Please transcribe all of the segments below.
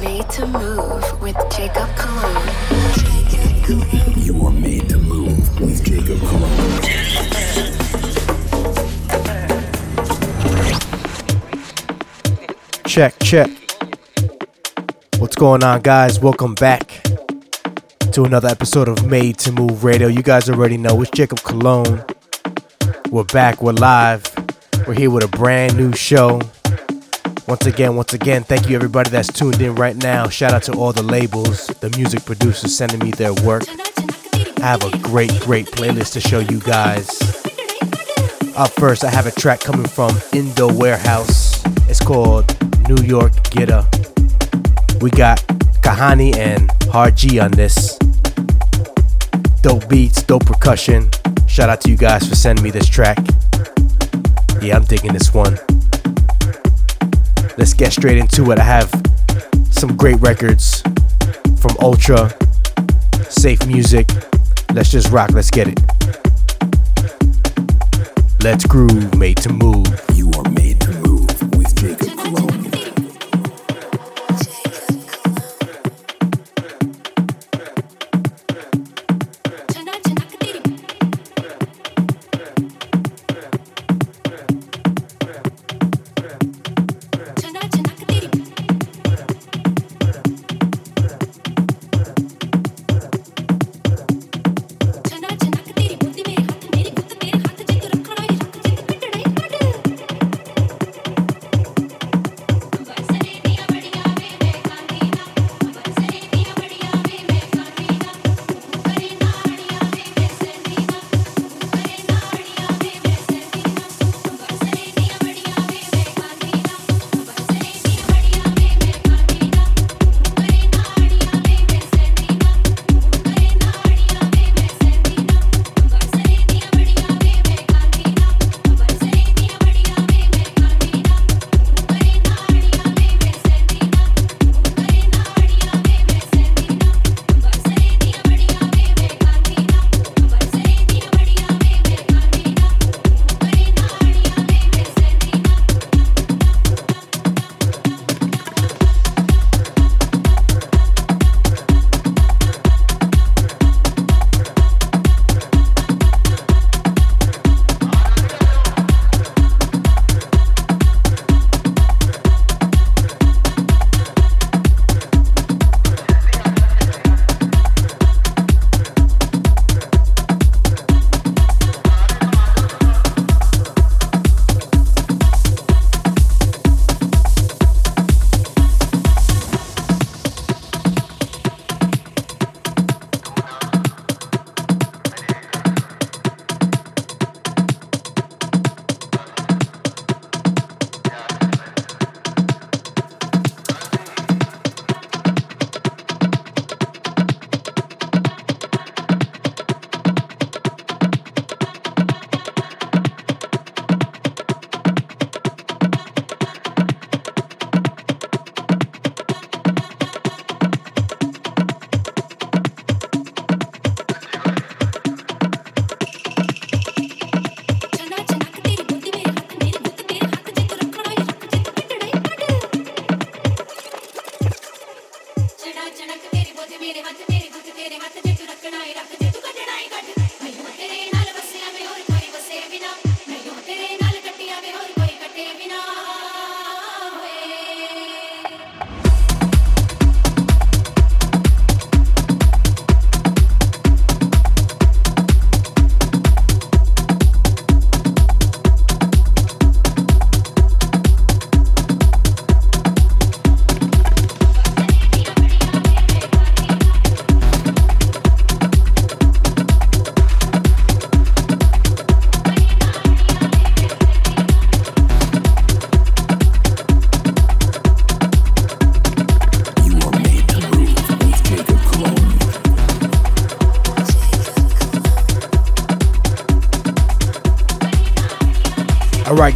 made to move with Jacob Colon. You are made to move with Jacob Colon. Check, check. What's going on, guys? Welcome back to another episode of Made to Move Radio. You guys already know it's Jacob Colon. We're back, we're live. We're here with a brand new show. Once again, once again, thank you everybody that's tuned in right now. Shout out to all the labels, the music producers sending me their work. I have a great, great playlist to show you guys. Up first, I have a track coming from Indo Warehouse. It's called New York Getter. We got Kahani and Hard G on this. Dope beats, dope percussion. Shout out to you guys for sending me this track. Yeah, I'm digging this one let's get straight into it. I have some great records from Ultra, Safe Music. Let's just rock, let's get it. Let's groove, made to move. You are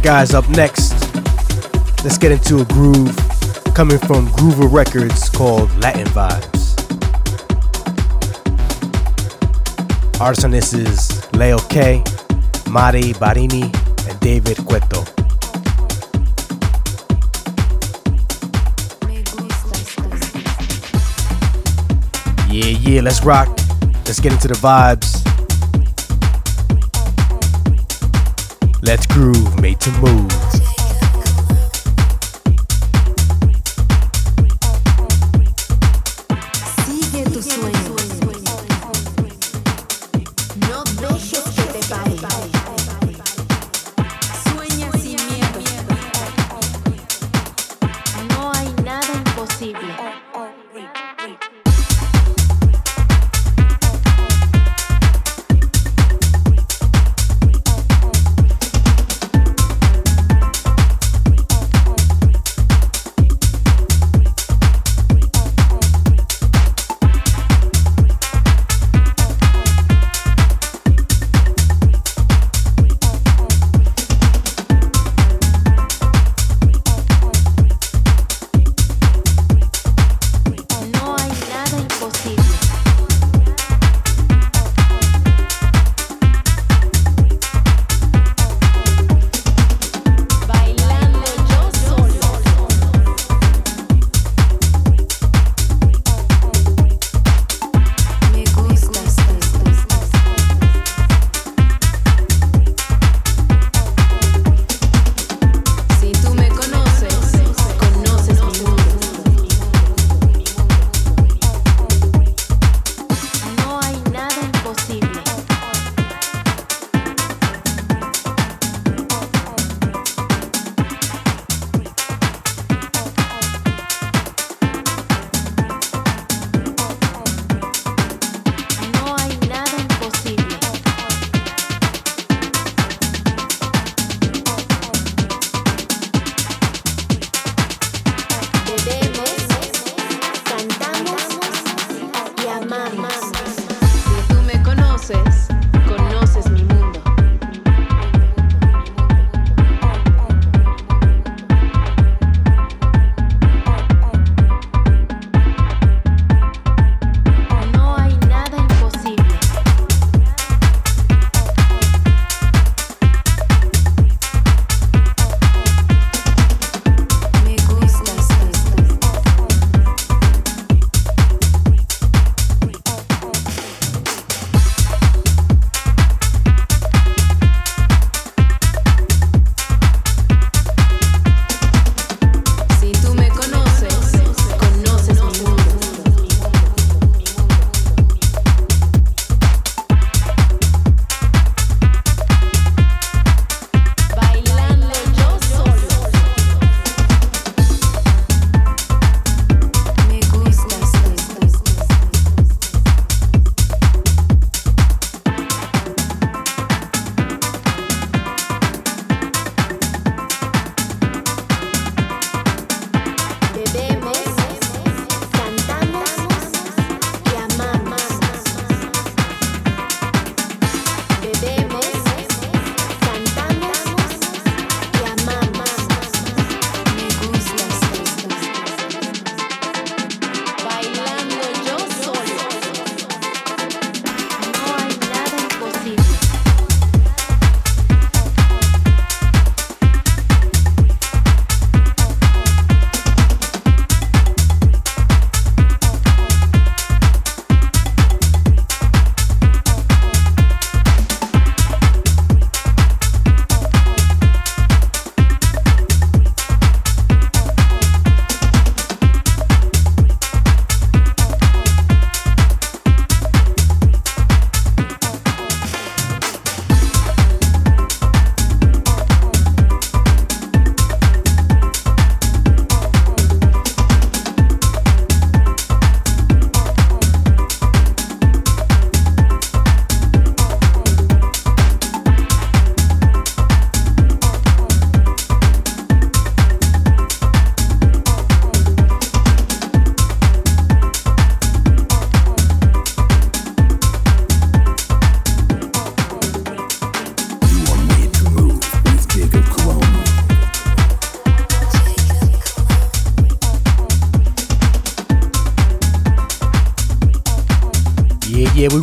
guys, up next, let's get into a groove coming from Groover Records called Latin Vibes. Artist on this is Leo K, Mari Barini, and David Cueto. Yeah, yeah, let's rock. Let's get into the vibes. Groove, made to move.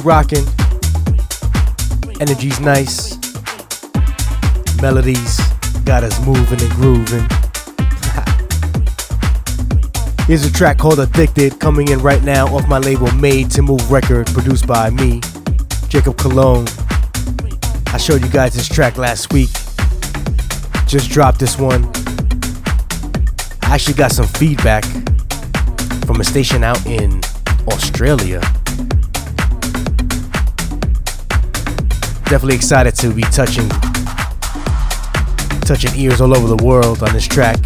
Rocking. Energy's nice. Melodies got us moving and grooving. Here's a track called Addicted coming in right now off my label Made to Move record produced by me, Jacob Colon. I showed you guys this track last week. Just dropped this one. I actually got some feedback from a station out in Australia. Definitely excited to be touching touching ears all over the world on this track.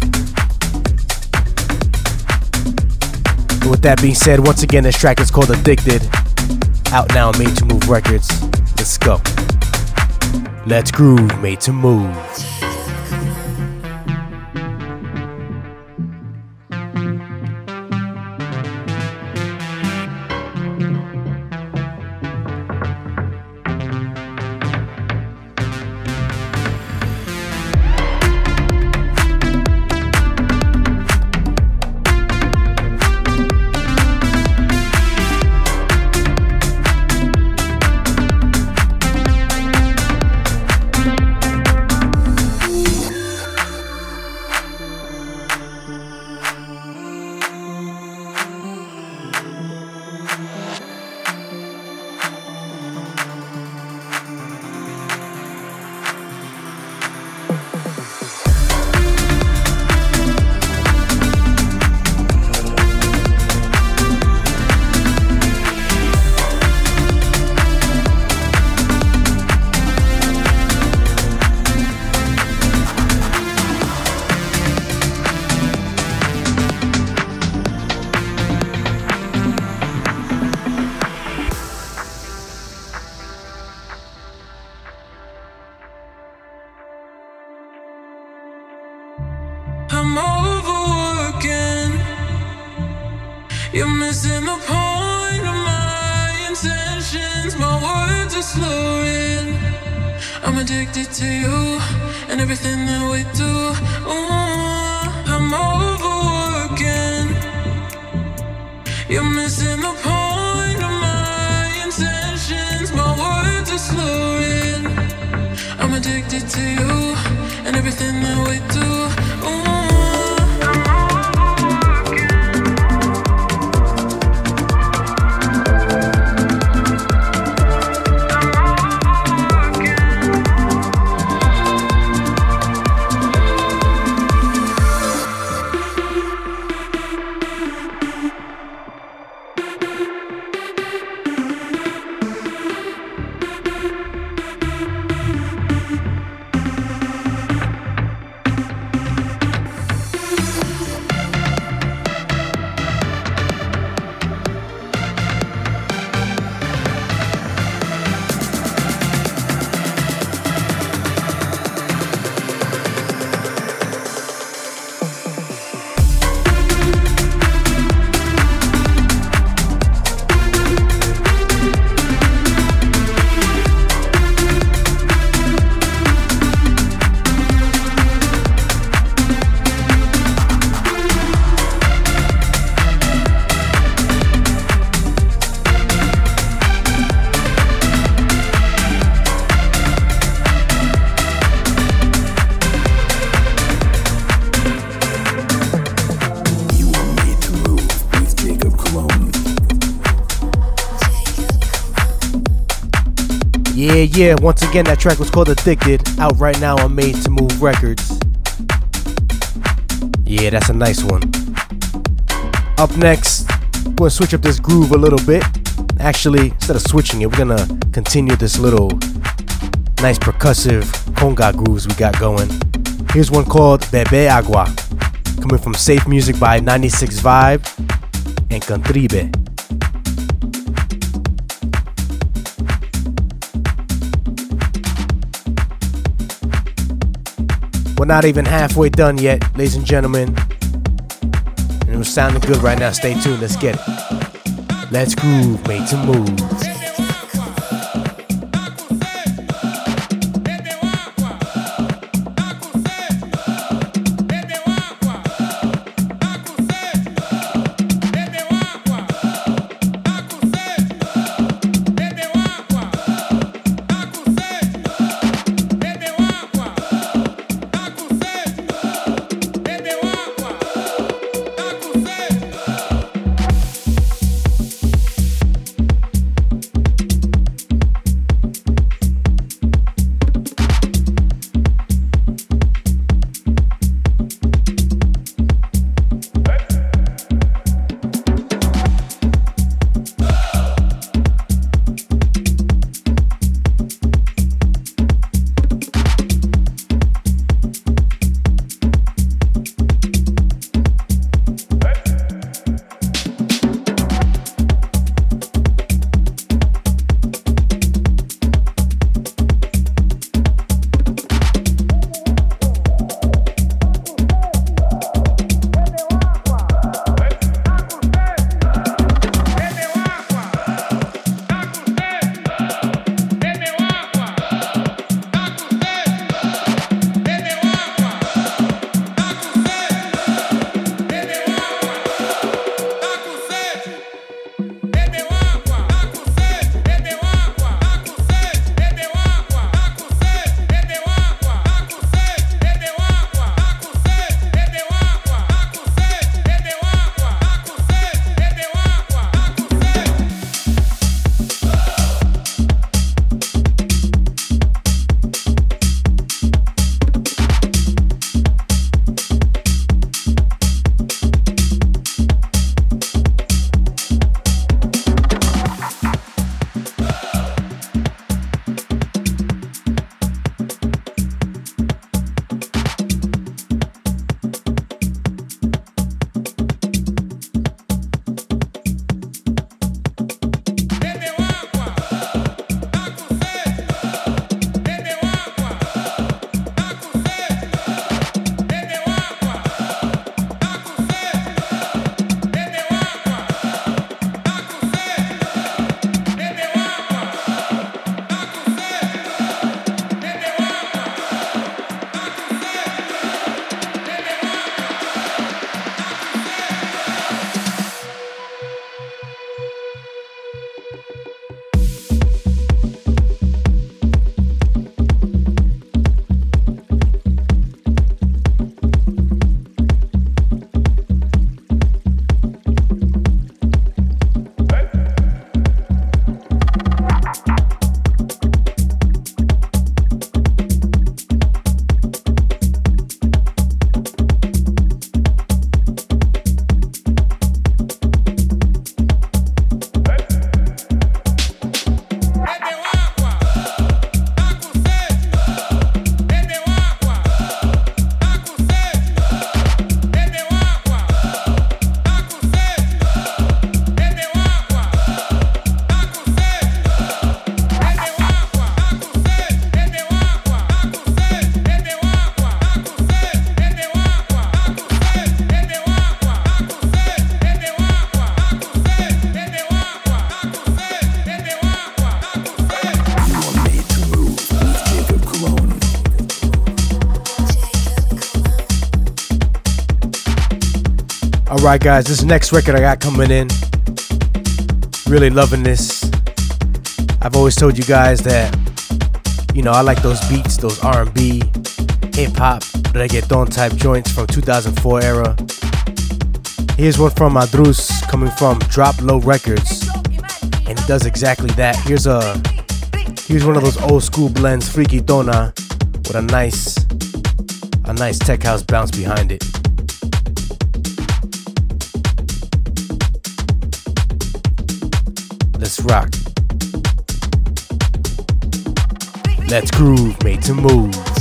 with that being said, once again, this track is called Addicted. Out now Made to Move Records. Let's go. Let's groove, Made to Move. to you and everything that we do. Yeah, once again, that track was called Addicted, out right now on Made to Move Records. Yeah, that's a nice one. Up next, we're gonna switch up this groove a little bit. Actually, instead of switching it, we're gonna continue this little nice percussive conga grooves we got going. Here's one called Bebe Agua, coming from Safe Music by 96 Vibe and Contribe. We're not even halfway done yet, ladies and gentlemen. And it was sounding good right now. Stay tuned. Let's get it. Let's groove, Make some move. Alright, guys, this next record I got coming in. Really loving this. I've always told you guys that, you know, I like those beats, those R&B, hip hop, reggaeton type joints from 2004 era. Here's one from Madrus coming from Drop Low Records, and he does exactly that. Here's a here's one of those old school blends, Freaky Dona, with a nice a nice tech house bounce behind it. Rock. Let's groove, made to move.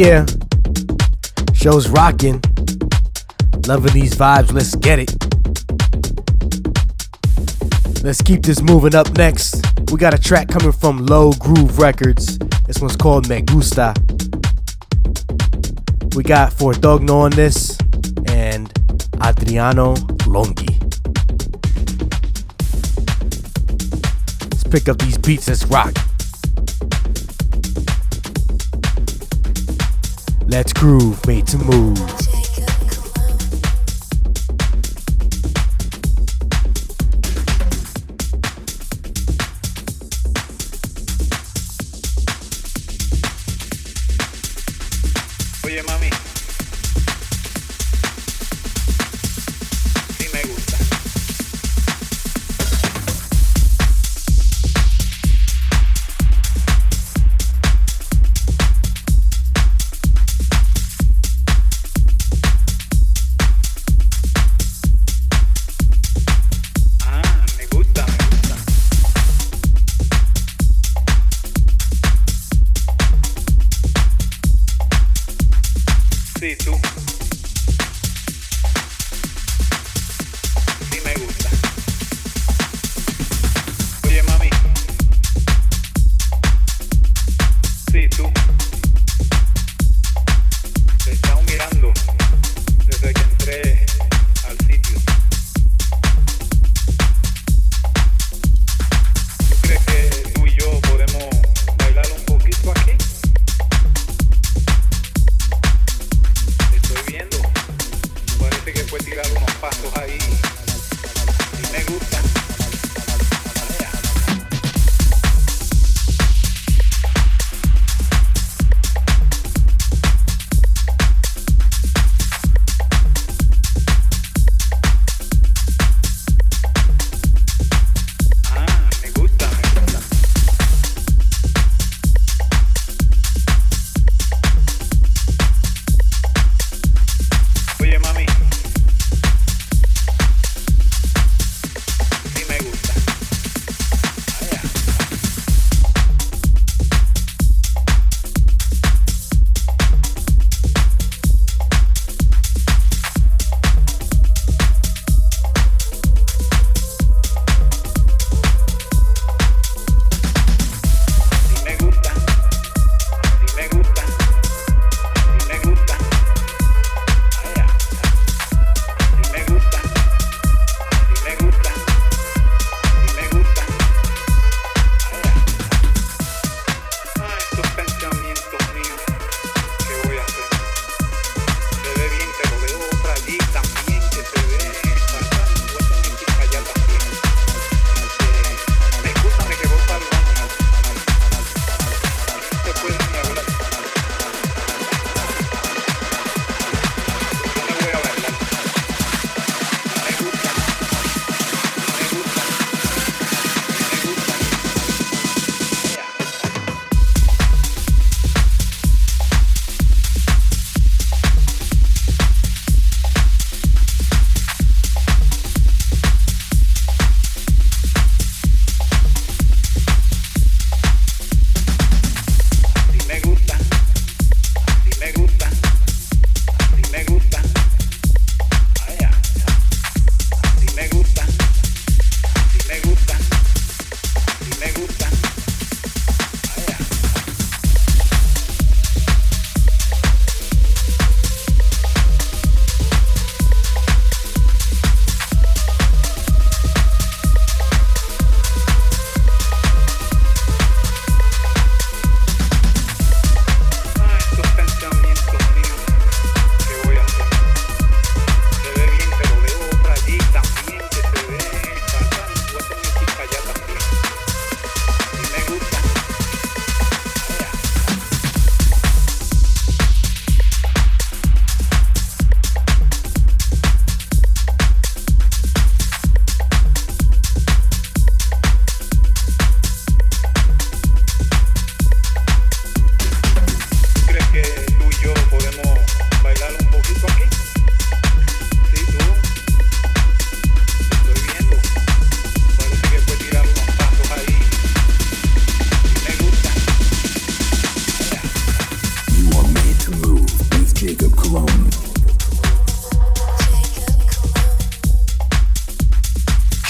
Yeah. Show's rocking. Loving these vibes. Let's get it. Let's keep this moving up next. We got a track coming from Low Groove Records. This one's called Me Gusta. We got Fortogno on this and Adriano Longhi. Let's pick up these beats, let's rock. Let's groove, made to move. see too.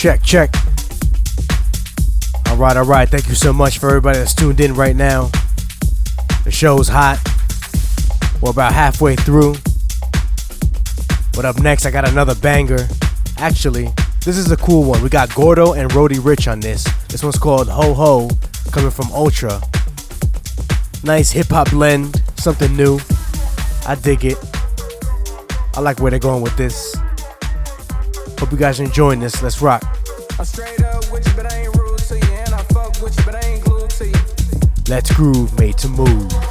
Check, check. All right, all right. Thank you so much for everybody that's tuned in right now. The show's hot. We're about halfway through. But up next, I got another banger. Actually, this is a cool one. We got Gordo and Roddy Ricch on this. This one's called Ho Ho, coming from Ultra. Nice hip hop blend, something new. I dig it. I like where they're going with this. Hope you guys are enjoying this. Let's rock. Let's groove, made to move.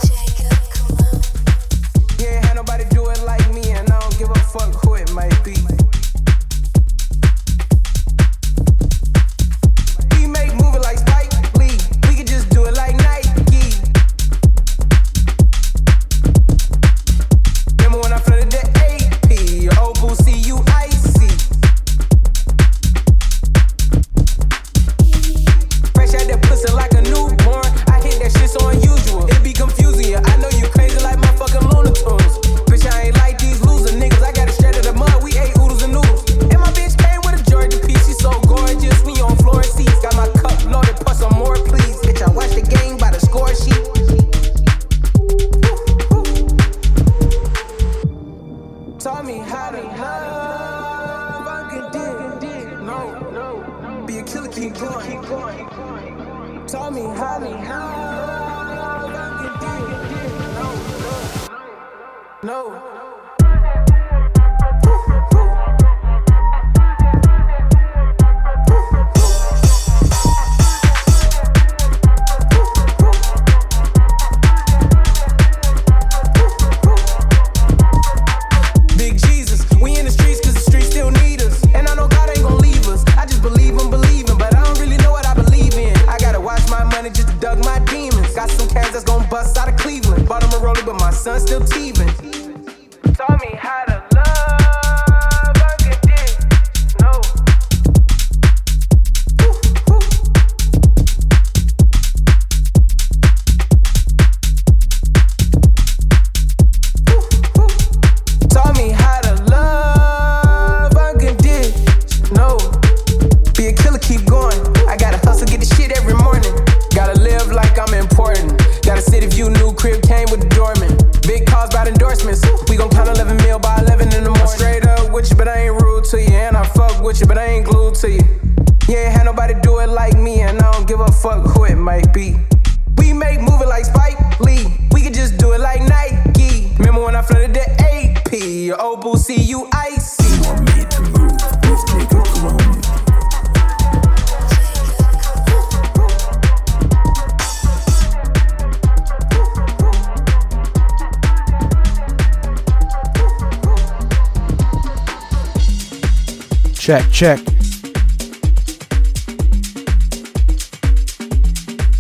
Check, check.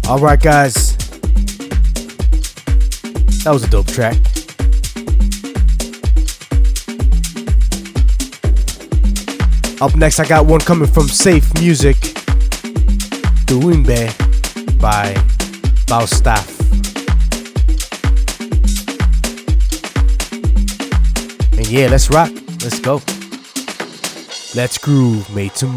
All right, guys. That was a dope track. Up next, I got one coming from Safe Music, Duimbe by Baustaff. And yeah, let's rock. Let's go. Let's groove, made to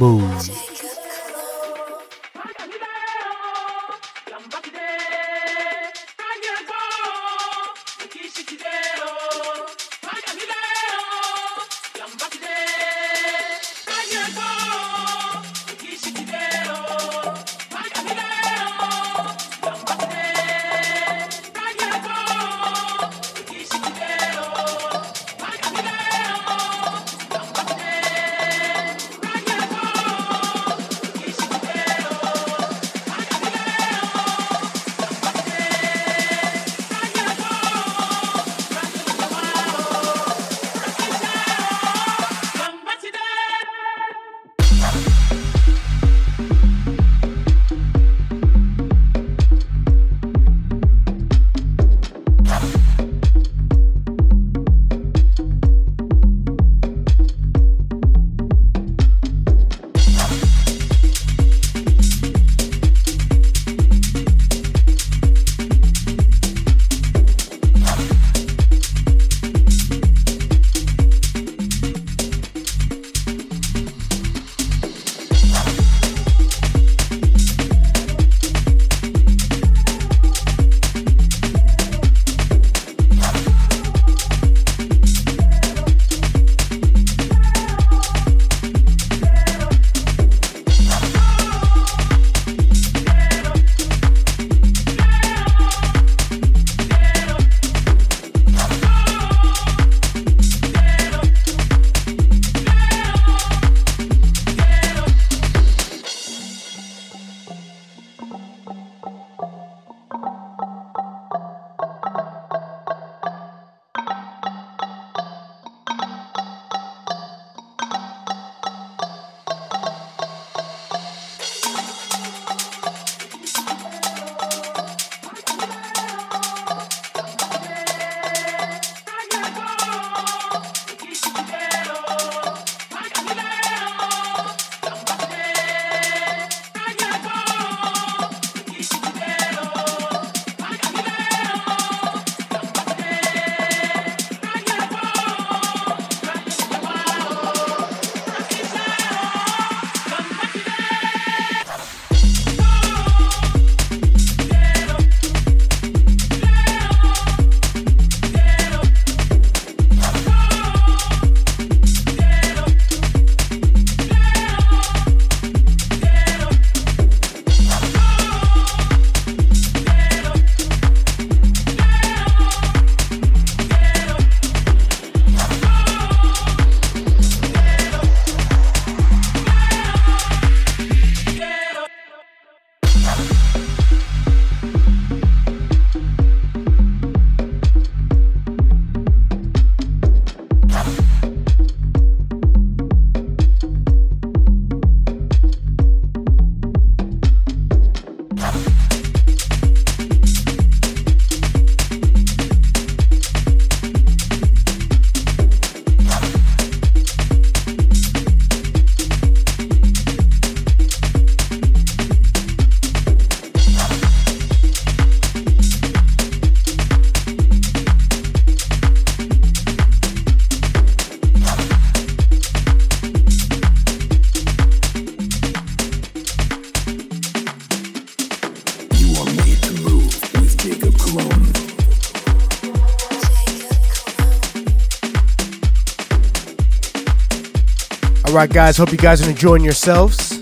move. Alright, guys, hope you guys are enjoying yourselves.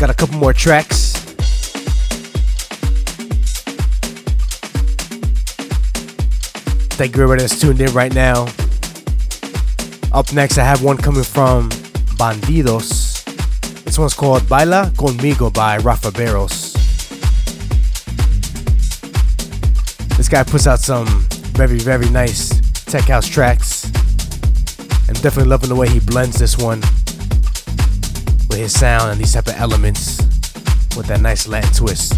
Got a couple more tracks. Thank you everybody that's tuned in right now. Up next, I have one coming from Bandidos. This one's called Baila Conmigo by Rafa Barrios. This guy puts out some very, very nice tech house tracks. Definitely loving the way he blends this one with his sound and these type of elements with that nice Latin twist.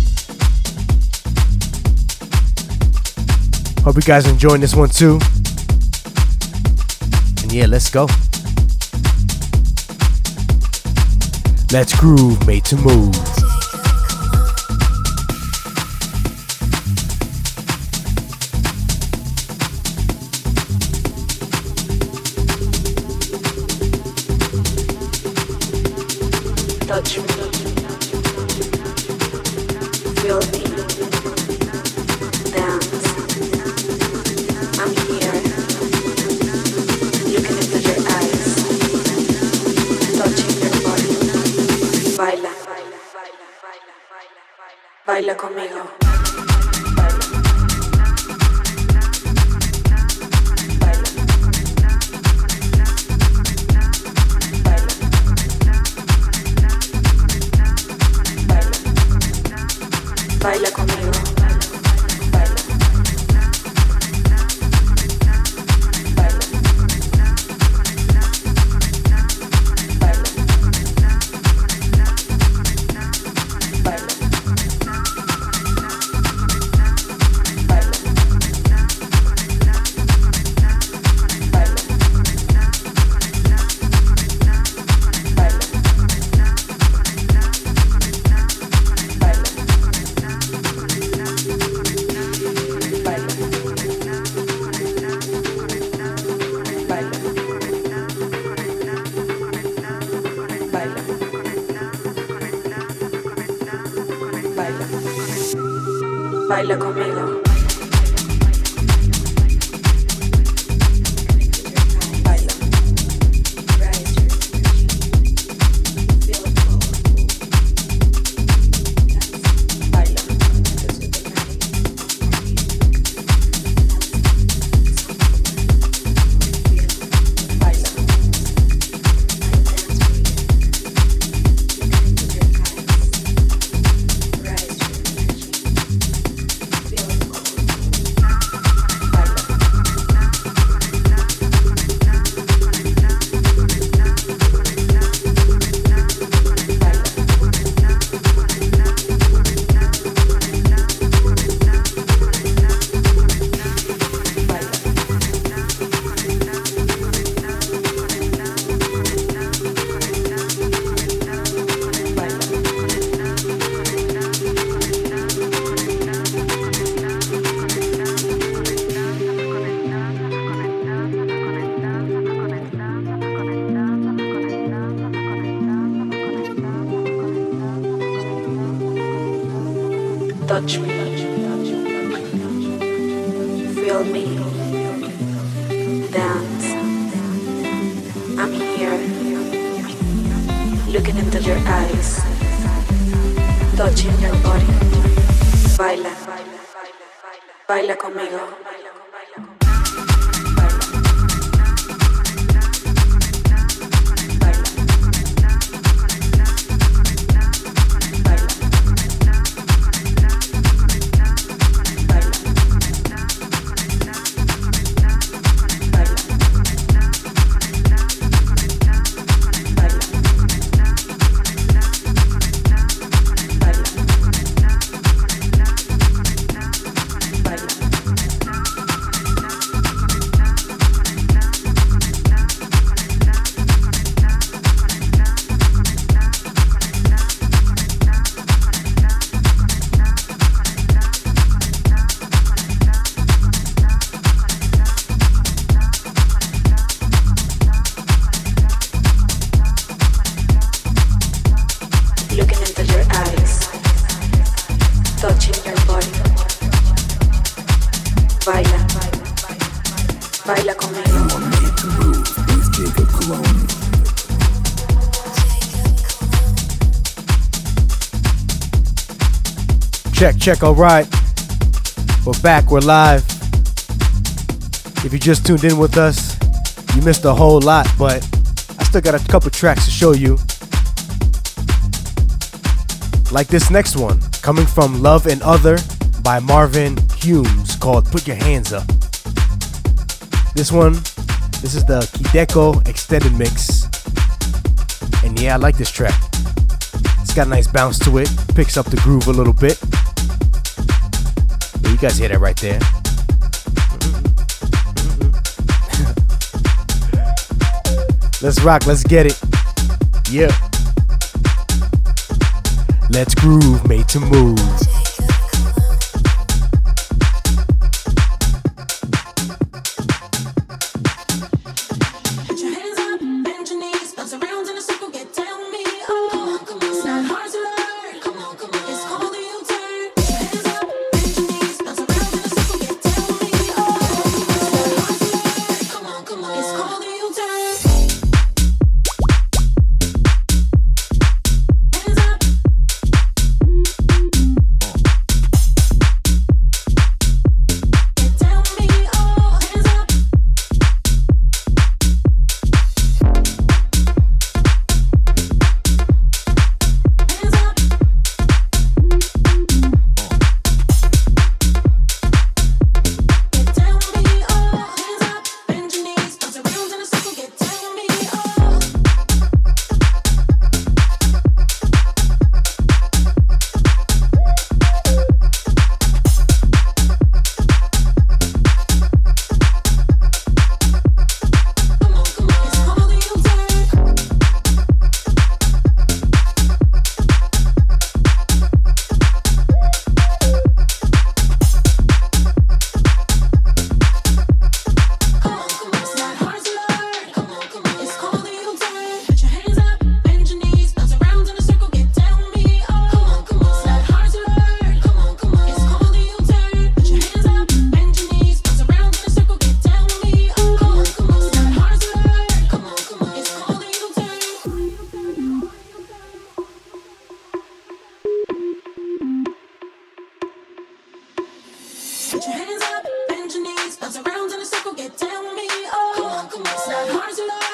Hope you guys are enjoying this one too. And yeah, let's go. Let's groove, made to move. Baila Baila conmigo. Check, check, alright. We're back, we're live. If you just tuned in with us, you missed a whole lot, but I still got a couple tracks to show you. Like this next one, coming from Love and Other by Marvin Humes called Put Your Hands Up. This one, this is the Kideko extended mix. And yeah, I like this track. It's got a nice bounce to it, picks up the groove a little bit. Guys hear that right there. let's rock, let's get it. Yeah. Let's groove, made to move.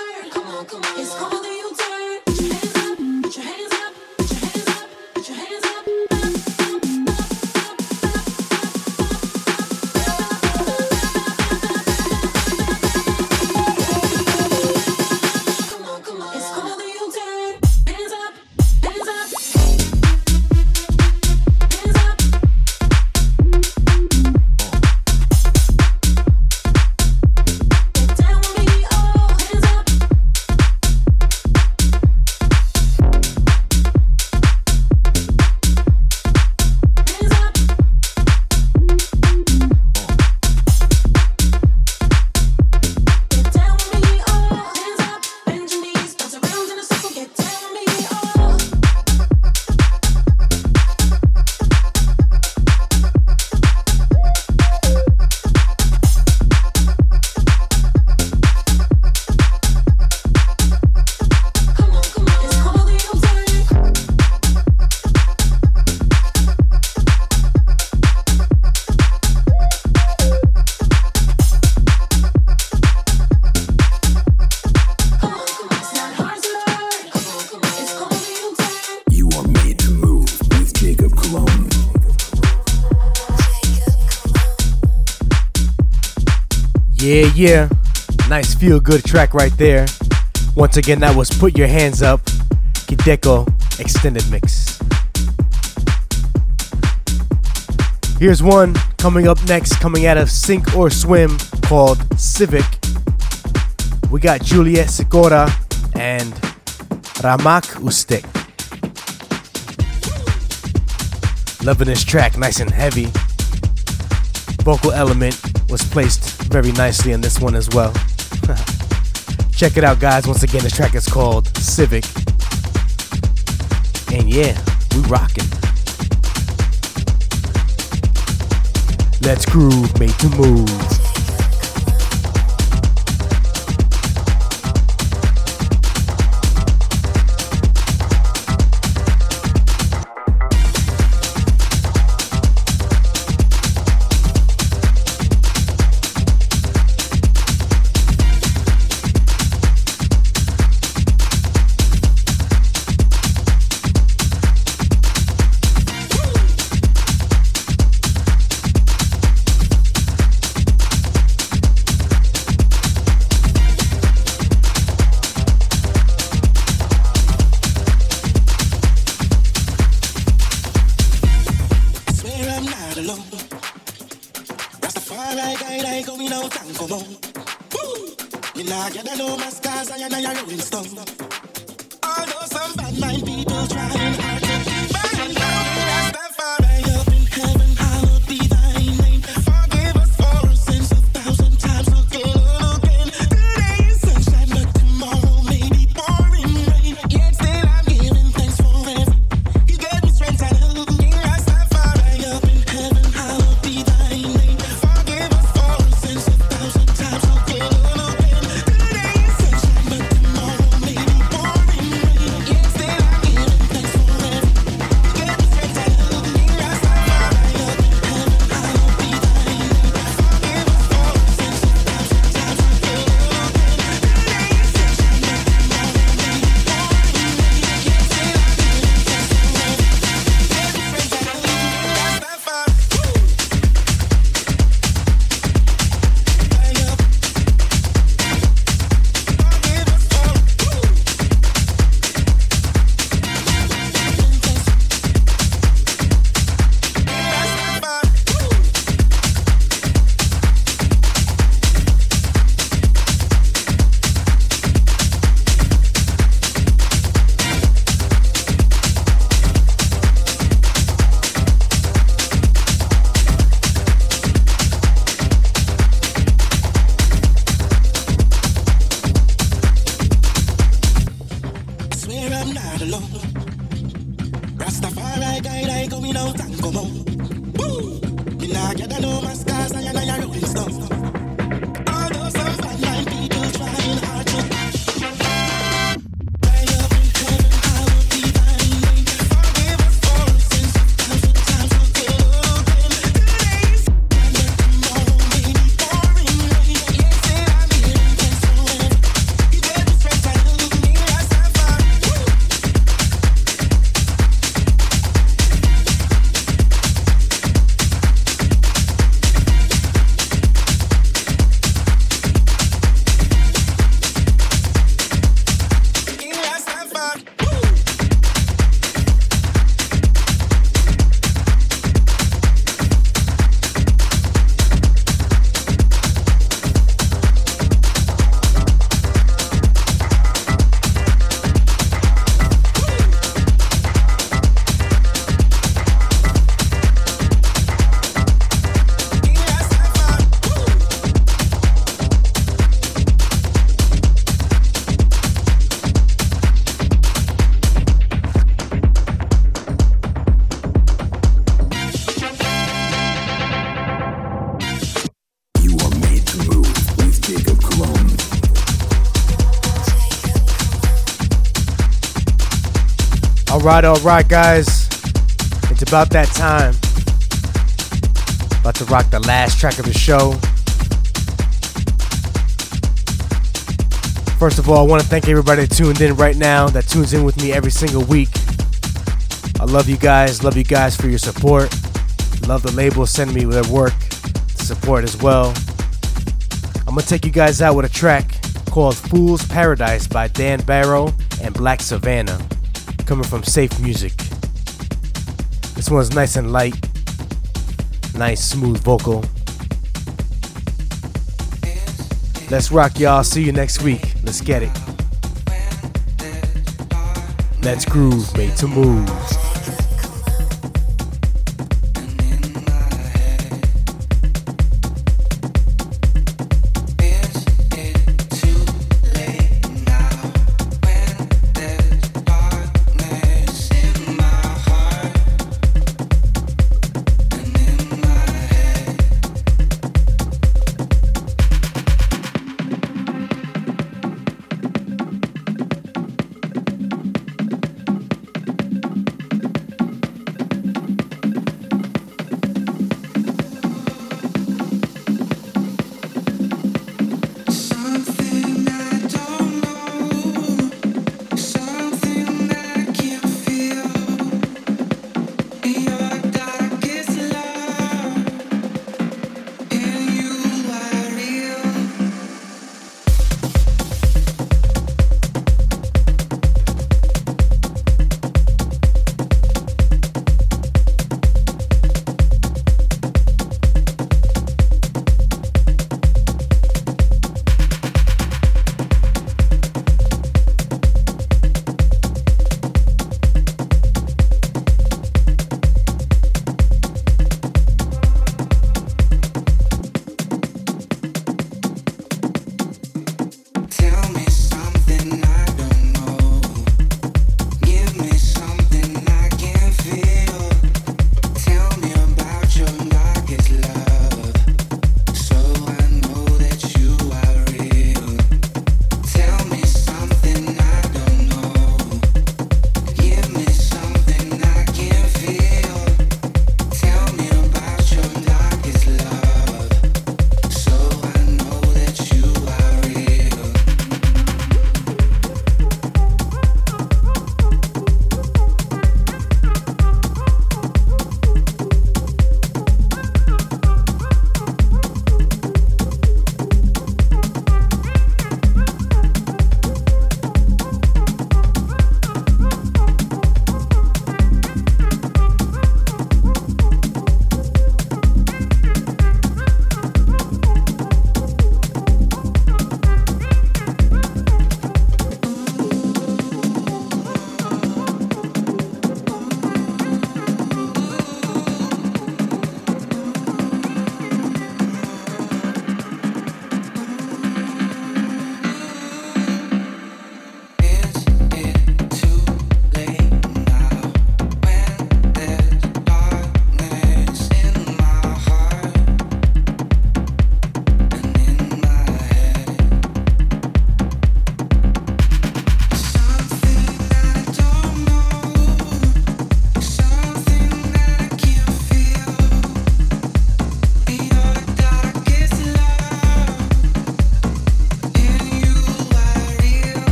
Yeah, nice feel good track right there. Once again, that was Put Your Hands Up, Kideko Extended Mix. Here's one coming up next, coming out of Sink or Swim called Civic. We got Juliet Sikora and Ramak Ustek. Loving this track, nice and heavy. Vocal element was placed very nicely in this one as well. Check it out, guys. Once again, this track is called Civic. And yeah, we rocking. Let's groove, make the move. right, all right, guys. It's about that time. About to rock the last track of the show. First of all, I want to thank everybody that tuned in right now, that tunes in with me every single week. I love you guys. Love you guys for your support. Love the label sending me their work to support as well. I'm going to take you guys out with a track called Fool's Paradise by Dan Barrow and Black Savannah coming from Safe Music. This one's nice and light, nice smooth vocal. Let's rock, y'all. See you next week. Let's get it. Let's groove, made to move.